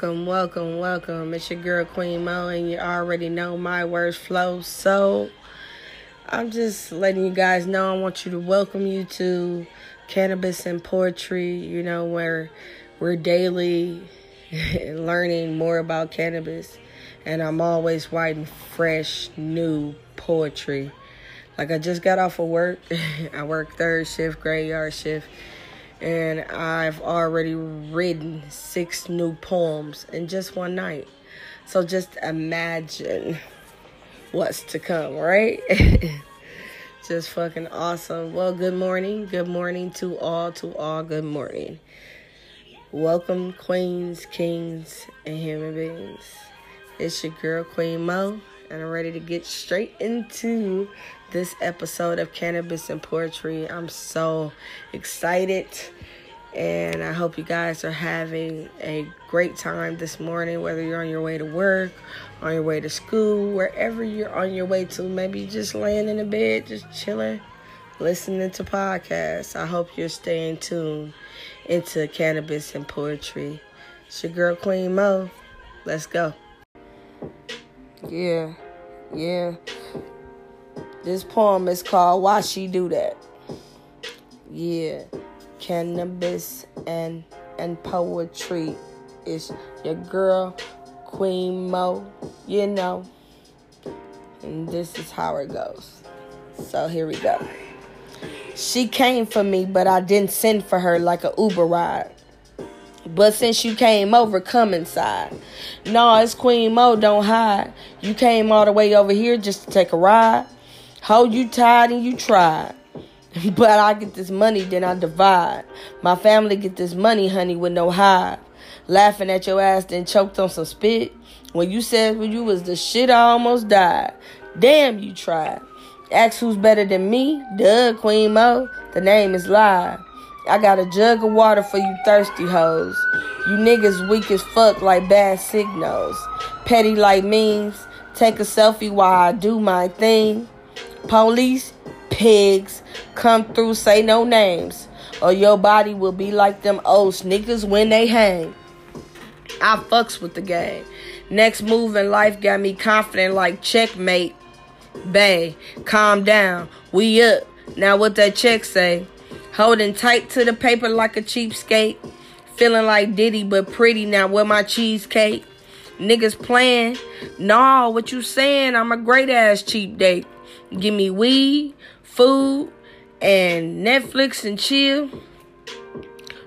welcome, welcome, welcome. It's your girl Queen Mo, and you already know my words flow. So, I'm just letting you guys know I want you to welcome you to Cannabis and Poetry, you know, where we're daily learning more about cannabis, and I'm always writing fresh, new poetry. Like, I just got off of work, I work third shift, graveyard shift and I've already written six new poems in just one night. So just imagine what's to come, right? just fucking awesome. Well, good morning. Good morning to all, to all, good morning. Welcome, queens, kings, and human beings. It's your girl, Queen Mo, and I'm ready to get straight into this episode of Cannabis and Poetry. I'm so excited and I hope you guys are having a great time this morning, whether you're on your way to work, on your way to school, wherever you're on your way to. Maybe just laying in the bed, just chilling, listening to podcasts. I hope you're staying tuned into cannabis and poetry. It's your girl, Queen Mo. Let's go. Yeah, yeah. This poem is called Why She Do That. Yeah. Cannabis and and poetry is your girl Queen Mo, you know. And this is how it goes. So here we go. She came for me, but I didn't send for her like a Uber ride. But since you came over, come inside. No, it's Queen Mo, don't hide. You came all the way over here just to take a ride. Hold you tied and you tried. But I get this money, then I divide. My family get this money, honey, with no hide. Laughing at your ass, then choked on some spit. When you said when you was the shit, I almost died. Damn, you tried. Ask who's better than me? Doug Queen Mo. The name is live. I got a jug of water for you thirsty hoes. You niggas weak as fuck like bad signals. Petty like means. Take a selfie while I do my thing. Police, pigs, come through, say no names. Or your body will be like them old sneakers when they hang. I fucks with the game. Next move in life got me confident like checkmate. Bay, calm down. We up. Now what that check say? Holding tight to the paper like a cheapskate. Feeling like Diddy but pretty now with my cheesecake. Niggas playing. Nah, what you saying? I'm a great ass cheap date. Give me weed, food, and Netflix and chill.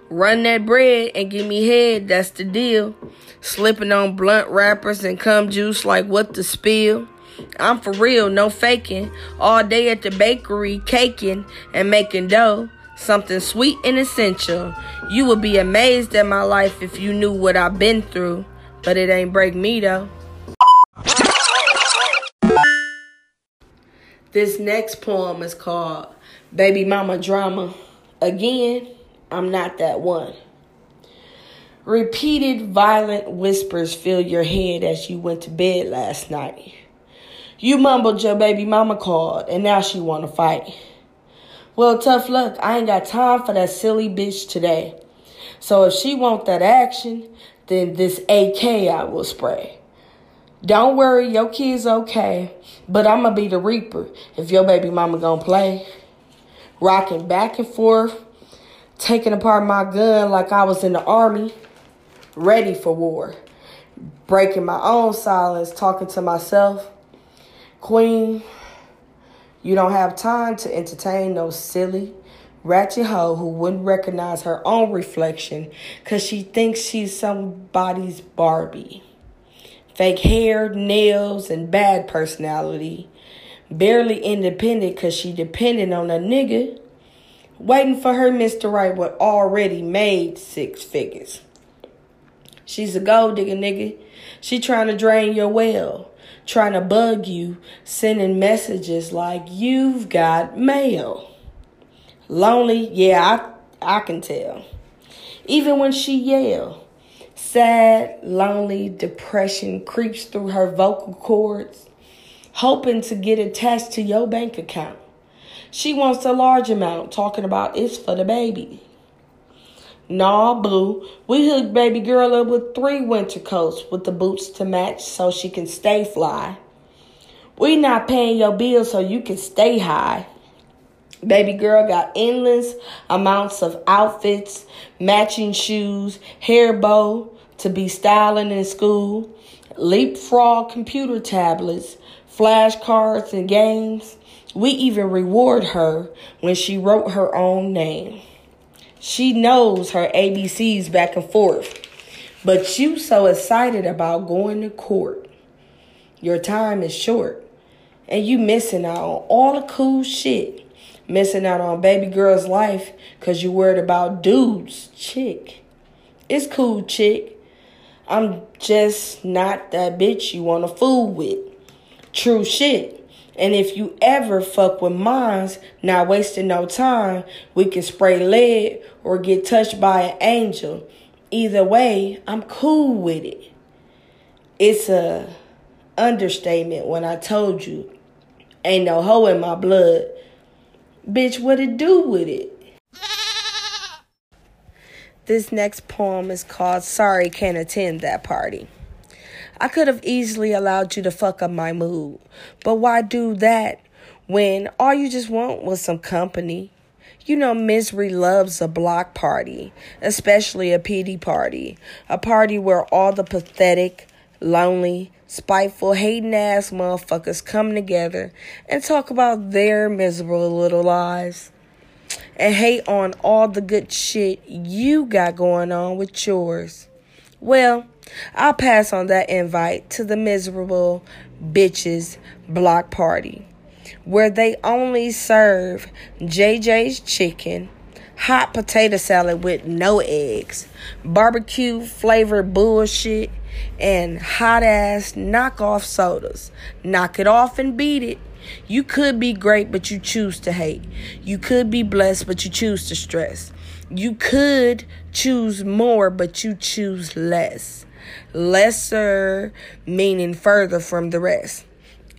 Run that bread and give me head, that's the deal. Slipping on blunt wrappers and cum juice like what the spill. I'm for real, no faking. All day at the bakery, caking and making dough. Something sweet and essential. You would be amazed at my life if you knew what I've been through. But it ain't break me though. This next poem is called Baby Mama Drama. Again, I'm not that one. Repeated violent whispers fill your head as you went to bed last night. You mumbled your baby mama called and now she wanna fight. Well, tough luck. I ain't got time for that silly bitch today. So if she want that action, then this AK I will spray. Don't worry, your kid's okay, but I'ma be the reaper if your baby mama gonna play. Rocking back and forth, taking apart my gun like I was in the army, ready for war. Breaking my own silence, talking to myself. Queen, you don't have time to entertain no silly, ratchet hoe who wouldn't recognize her own reflection because she thinks she's somebody's Barbie. Fake hair, nails, and bad personality. Barely independent because she dependent on a nigga. Waiting for her Mr. Right what already made six figures. She's a gold digger nigga. She trying to drain your well. Trying to bug you. Sending messages like you've got mail. Lonely, yeah, I, I can tell. Even when she yell. Sad, lonely depression creeps through her vocal cords, hoping to get attached to your bank account. She wants a large amount, talking about it's for the baby. Nah, boo. We hooked baby girl up with three winter coats with the boots to match so she can stay fly. We not paying your bills so you can stay high. Baby girl got endless amounts of outfits, matching shoes, hair bow to be styling in school, leapfrog computer tablets, flashcards, and games. We even reward her when she wrote her own name. She knows her ABCs back and forth, but you so excited about going to court. Your time is short, and you missing out on all the cool shit. Missing out on baby girl's life because you worried about dudes, chick. It's cool, chick. I'm just not that bitch you want to fool with. True shit. And if you ever fuck with mines, not wasting no time, we can spray lead or get touched by an angel. Either way, I'm cool with it. It's a understatement when I told you ain't no hoe in my blood. Bitch, what it do with it? This next poem is called Sorry Can't Attend That Party. I could have easily allowed you to fuck up my mood, but why do that when all you just want was some company? You know, misery loves a block party, especially a pity party, a party where all the pathetic, lonely, spiteful, hating ass motherfuckers come together and talk about their miserable little lives and hate on all the good shit you got going on with yours. Well, I'll pass on that invite to the miserable bitches block party where they only serve JJ's chicken, hot potato salad with no eggs, barbecue flavored bullshit, and hot ass knockoff sodas. Knock it off and beat it. You could be great, but you choose to hate. You could be blessed, but you choose to stress. You could choose more, but you choose less. Lesser meaning further from the rest.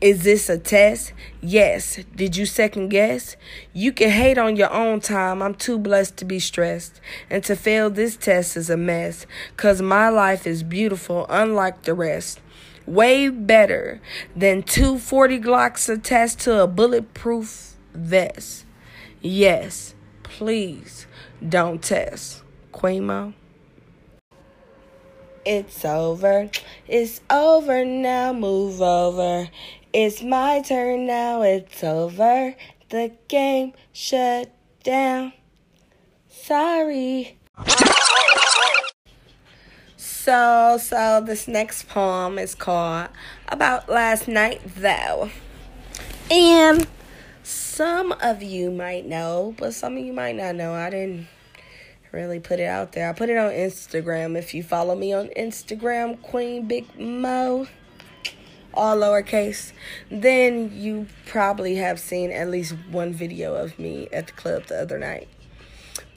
Is this a test? Yes. Did you second guess? You can hate on your own time. I'm too blessed to be stressed. And to fail this test is a mess. Cause my life is beautiful, unlike the rest. Way better than two 40 Glocks attached to a bulletproof vest. Yes, please don't test. Queen Mo. It's over. It's over now. Move over. It's my turn now. It's over. The game shut down. Sorry. So, so this next poem is called About Last Night Though. And some of you might know, but some of you might not know. I didn't really put it out there. I put it on Instagram. If you follow me on Instagram, Queen Big Mo, all lowercase, then you probably have seen at least one video of me at the club the other night.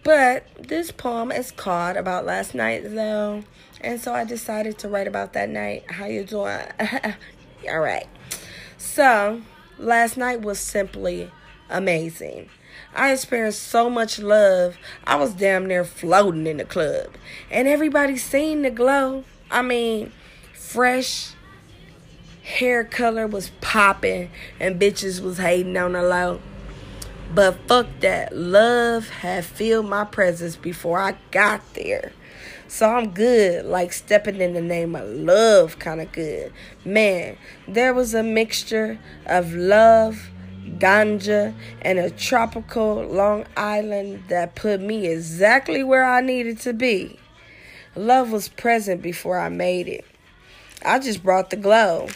But this poem is called About Last Night, though. And so I decided to write about that night. How you doing? all right. So, last night was simply amazing. I experienced so much love. I was damn near floating in the club. And everybody seen the glow. I mean, fresh hair color was popping and bitches was hating on the low. But fuck that. Love had filled my presence before I got there. So I'm good, like stepping in the name of love, kind of good. Man, there was a mixture of love ganja, and a tropical Long Island that put me exactly where I needed to be. Love was present before I made it. I just brought the glow.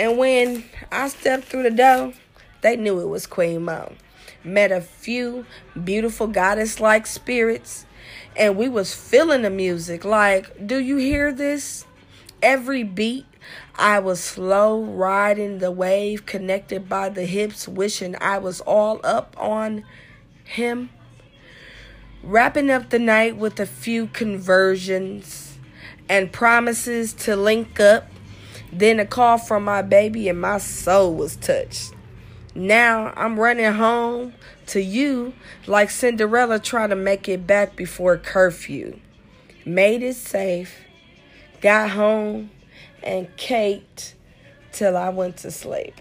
And when I stepped through the door, they knew it was Queen Mo. Met a few beautiful goddess like spirits, and we was feeling the music. Like, do you hear this? Every beat I was slow riding the wave, connected by the hips, wishing I was all up on him. Wrapping up the night with a few conversions and promises to link up. Then a call from my baby, and my soul was touched. Now I'm running home to you like Cinderella trying to make it back before curfew. Made it safe, got home, and caked till I went to sleep.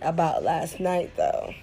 About last night, though.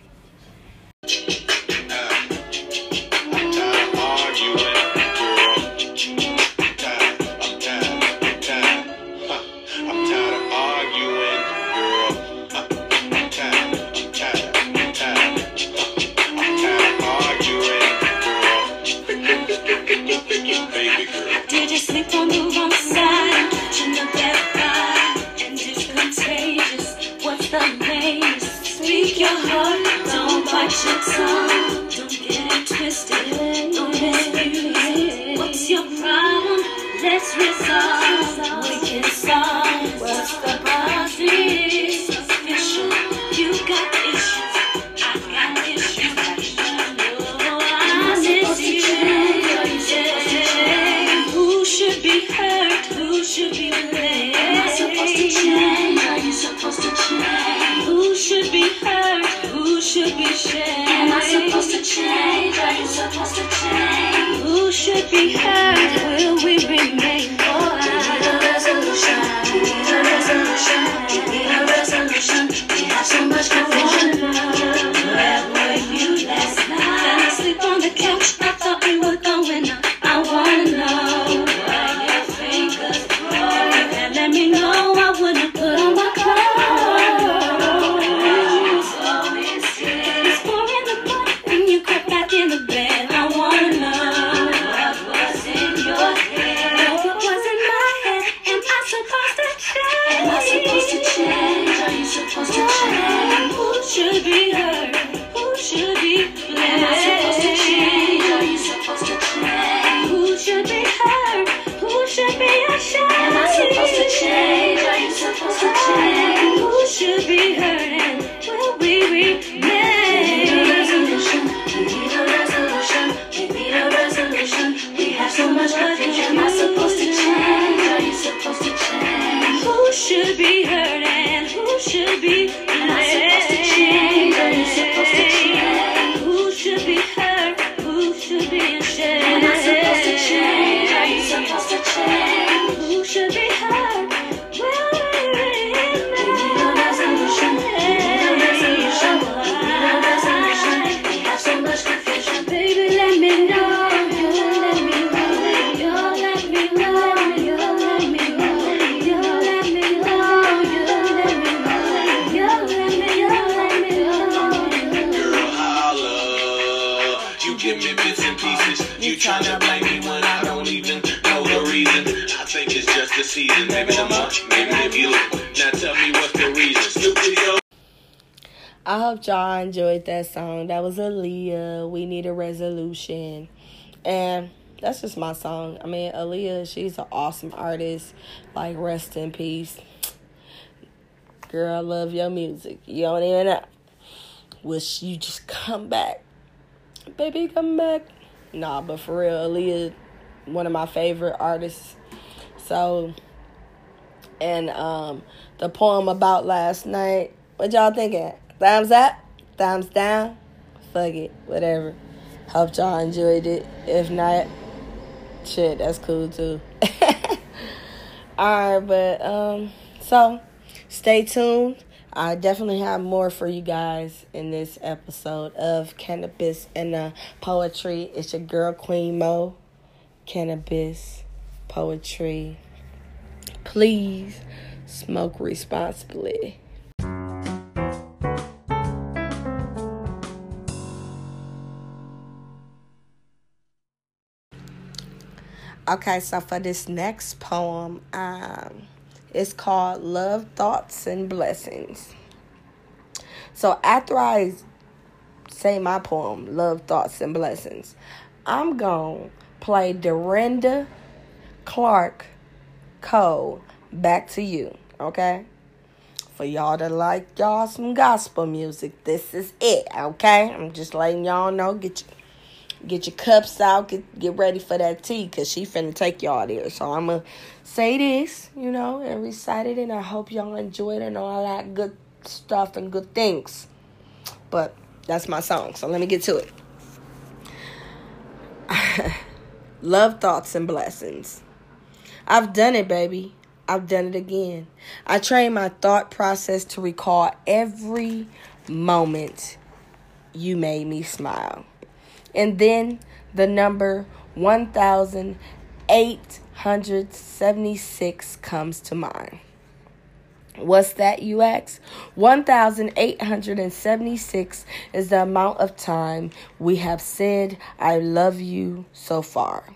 heart will I hope y'all enjoyed that song. That was Aaliyah. We need a resolution. And that's just my song. I mean, Aaliyah, she's an awesome artist. Like, rest in peace. Girl, I love your music. You don't even know. Wish you just come back. Baby, come back. Nah, but for real, Aaliyah, one of my favorite artists. So, and um, the poem about last night. What y'all thinking? Thumbs up, thumbs down, fuck it, whatever. Hope y'all enjoyed it. If not, shit, that's cool too. Alright, but um, so stay tuned. I definitely have more for you guys in this episode of Cannabis and uh, Poetry. It's your girl Queen Mo. Cannabis, poetry. Please smoke responsibly. Okay, so for this next poem, um, it's called Love, Thoughts, and Blessings. So after I say my poem, Love, Thoughts, and Blessings, I'm going to play Dorinda Clark Cole back to you, okay? For y'all to like y'all some gospel music, this is it, okay? I'm just letting y'all know, get your Get your cups out. Get get ready for that tea, cause she finna take y'all there. So I'ma say this, you know, and recite it, and I hope y'all enjoy it and all that good stuff and good things. But That's my song. So let me get to it. Love, thoughts, and blessings. I've done it, baby. I've done it again. I train my thought process to recall every moment you made me smile. And then the number 1876 comes to mind. What's that, you ask? 1,876 is the amount of time we have said, I love you so far.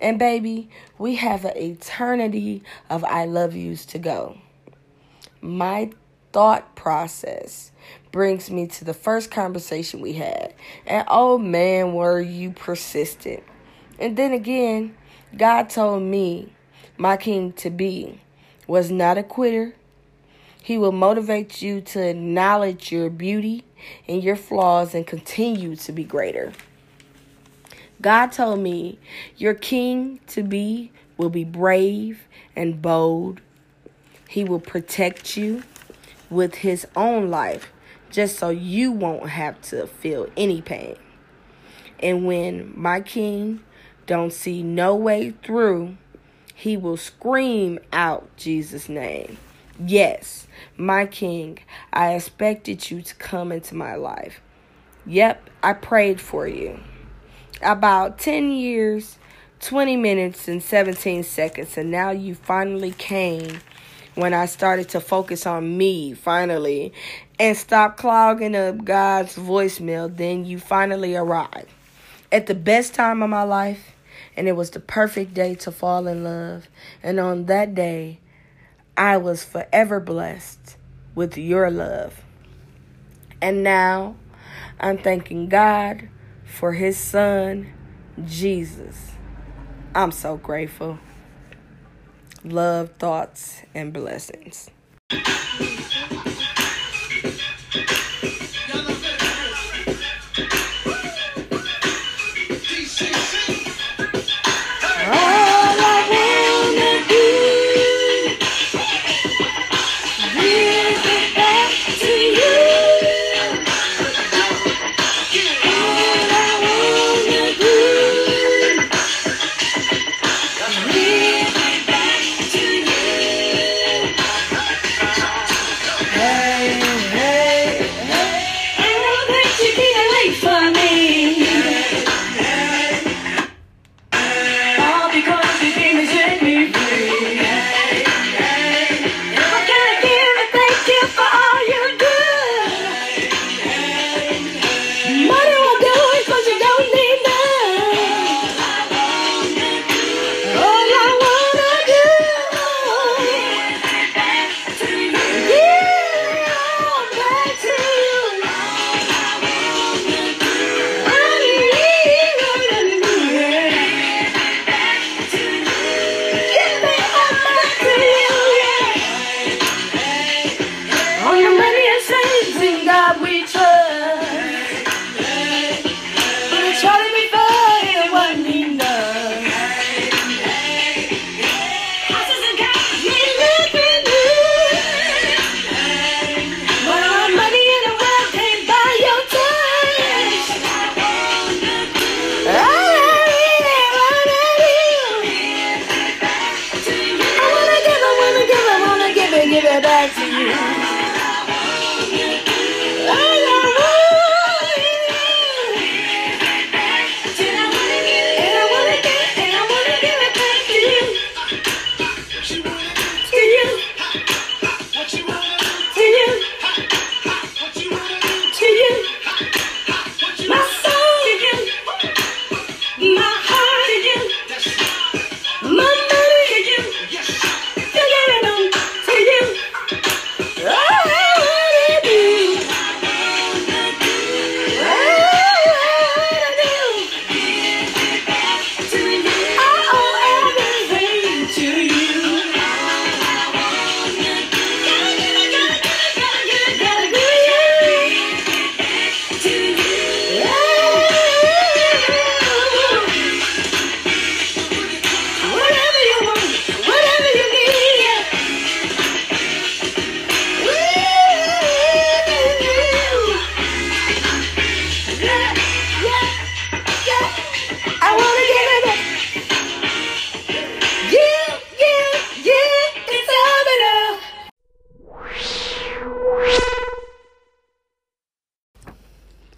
And baby, we have an eternity of I love yous to go. My thought process brings me to the first conversation we had. And oh man, were you persistent. And then again, God told me my king to be was not a quitter he will motivate you to acknowledge your beauty and your flaws and continue to be greater. God told me your king to be will be brave and bold. He will protect you with his own life just so you won't have to feel any pain. And when my king don't see no way through, he will scream out Jesus' name. Yes, my king, I expected you to come into my life. Yep, I prayed for you. About 10 years, 20 minutes, and 17 seconds, and now you finally came when I started to focus on me, finally, and stop clogging up God's voicemail. Then you finally arrived at the best time of my life, and it was the perfect day to fall in love. And on that day, I was forever blessed with your love. And now I'm thanking God for his son, Jesus. I'm so grateful. Love, thoughts, and blessings.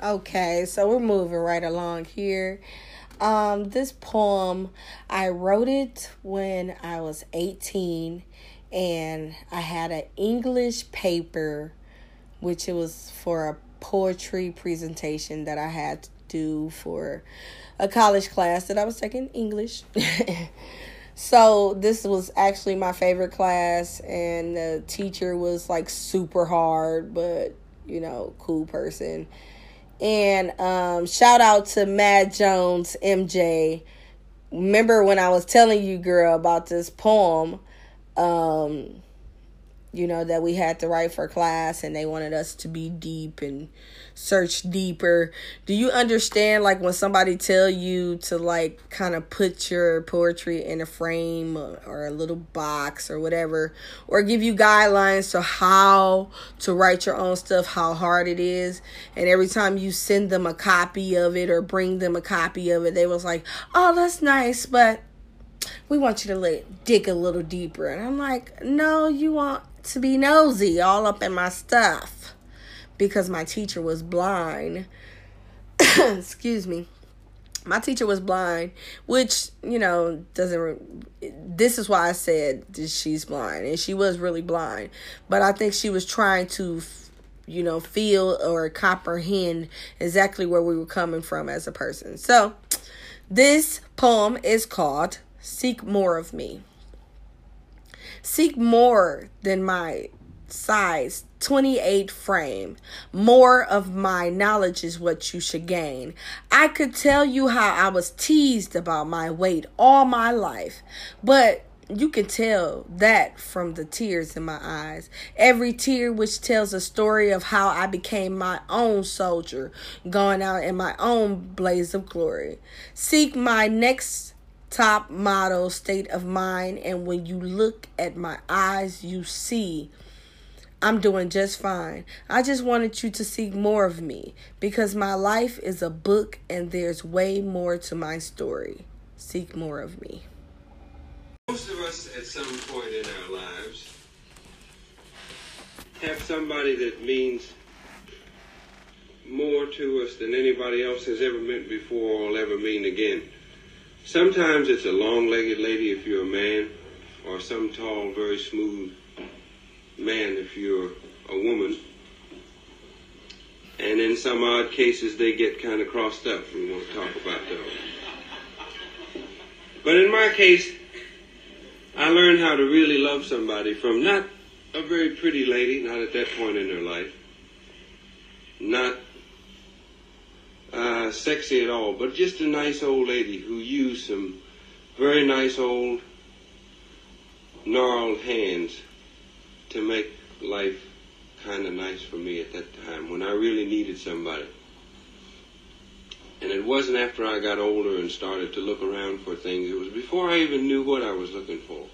Okay, so we're moving right along here. Um, this poem, I wrote it when I was 18 and I had an English paper, which it was for a poetry presentation that I had to do for a college class that I was taking English. so this was actually my favorite class and the teacher was like super hard, but you know, cool person. And um, shout out to Mad Jones MJ. Remember when I was telling you, girl, about this poem? um, you know, that we had to write for class and they wanted us to be deep and search deeper. Do you understand like when somebody tell you to like kind of put your poetry in a frame or, a little box or whatever or give you guidelines to how to write your own stuff, how hard it is. And every time you send them a copy of it or bring them a copy of it, they was like, "Oh, that's nice, but we want you to let dig a little deeper. And I'm like, no, you want to be nosy all up in my stuff because my teacher was blind. Excuse me. My teacher was blind, which, you know, doesn't. This is why I said she's blind. And she was really blind. But I think she was trying to, you know, feel or comprehend exactly where we were coming from as a person. So, this poem is called Seek more of me. Seek more than my size 28 frame. More of my knowledge is what you should gain. I could tell you how I was teased about my weight all my life, but you can tell that from the tears in my eyes. Every tear which tells a story of how I became my own soldier, going out in my own blaze of glory. Seek my next top model state of mind. And when you look at my eyes, you see I'm doing just fine. I just wanted you to see more of me because my life is a book and there's way more to my story. Seek more of me. Most of us, at some point in our lives, have somebody that means more to us than anybody else has ever meant before or will ever mean again. Sometimes it's a long-legged lady if you're a man, or some tall, very smooth man if you're a woman. And in some odd cases, they get kind of crossed up. We won't talk about those. But in my case, I learned how to really love somebody from not a very pretty lady, not at that point in her life, not uh, sexy at all, but just a nice old lady who used some very nice old gnarled hands to make life kind of nice for me at that time when I really needed somebody. And it wasn't after I got older and started to look around for things. It was before I even knew what I was looking for.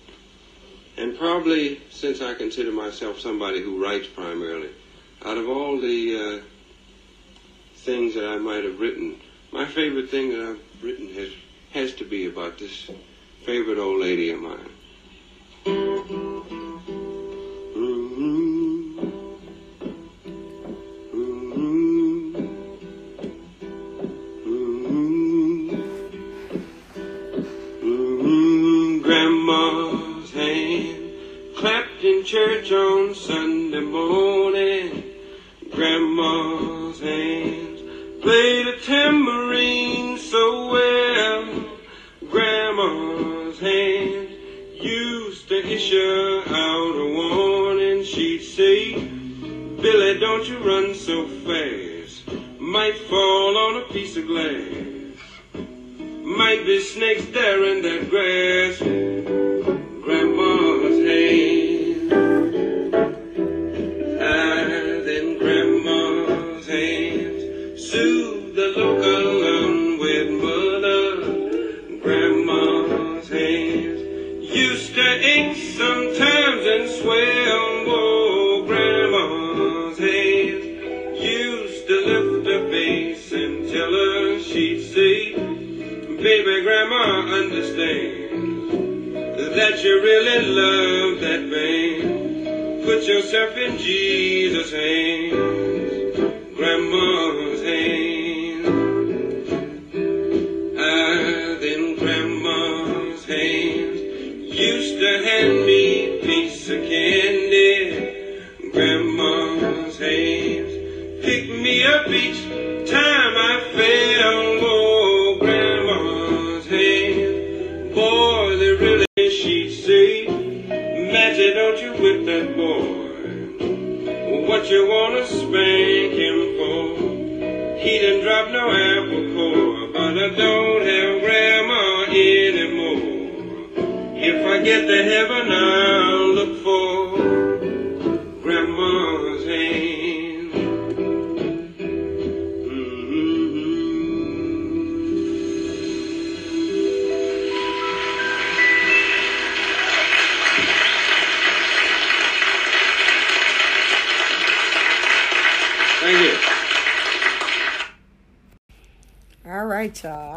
And probably since I consider myself somebody who writes primarily, out of all the uh, things that I might have written. My favorite thing that I've written has has to be about this favorite old lady of mine. Might be snakes there in that grass. In Jesus' hands, Grandma's hands. Ah, then grandma's hands used to hand me a piece of candy. Grandma's hands picked me up each time I fell. Get to heaven, I'll look for grandma's hand. Mhm. Thank you. All right, y'all.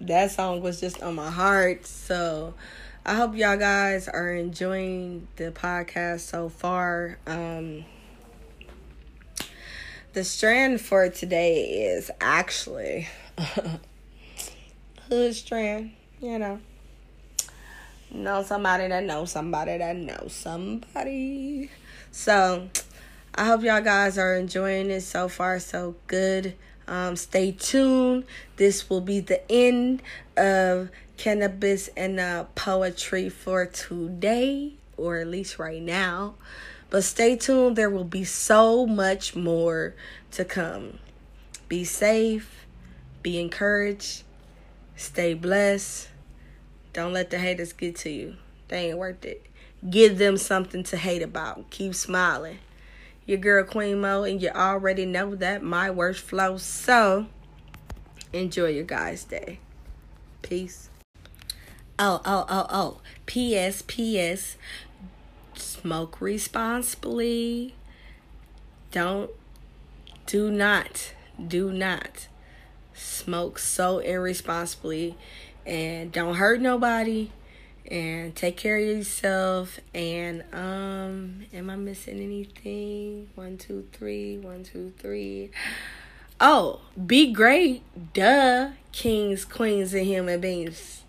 That song was just on my heart. So I hope y'all guys are enjoying the podcast so far. Um the strand for today is actually hood strand, you know. Know somebody that knows somebody that knows somebody. So I hope y'all guys are enjoying it so far, so good. Um, stay tuned. This will be the end of cannabis and uh, poetry for today, or at least right now. But stay tuned. There will be so much more to come. Be safe. Be encouraged. Stay blessed. Don't let the haters get to you. They ain't worth it. Give them something to hate about. Keep smiling your girl Queen Mo, and you already know that my worst flow. So enjoy your guys' day. Peace. Oh, oh, oh, oh. P.S. P.S. Smoke responsibly. Don't, do not, do not smoke so irresponsibly and don't hurt nobody and take care of yourself. And um am i missing anything? One two three one two three. Oh be great. Duh. Kings queens and human beings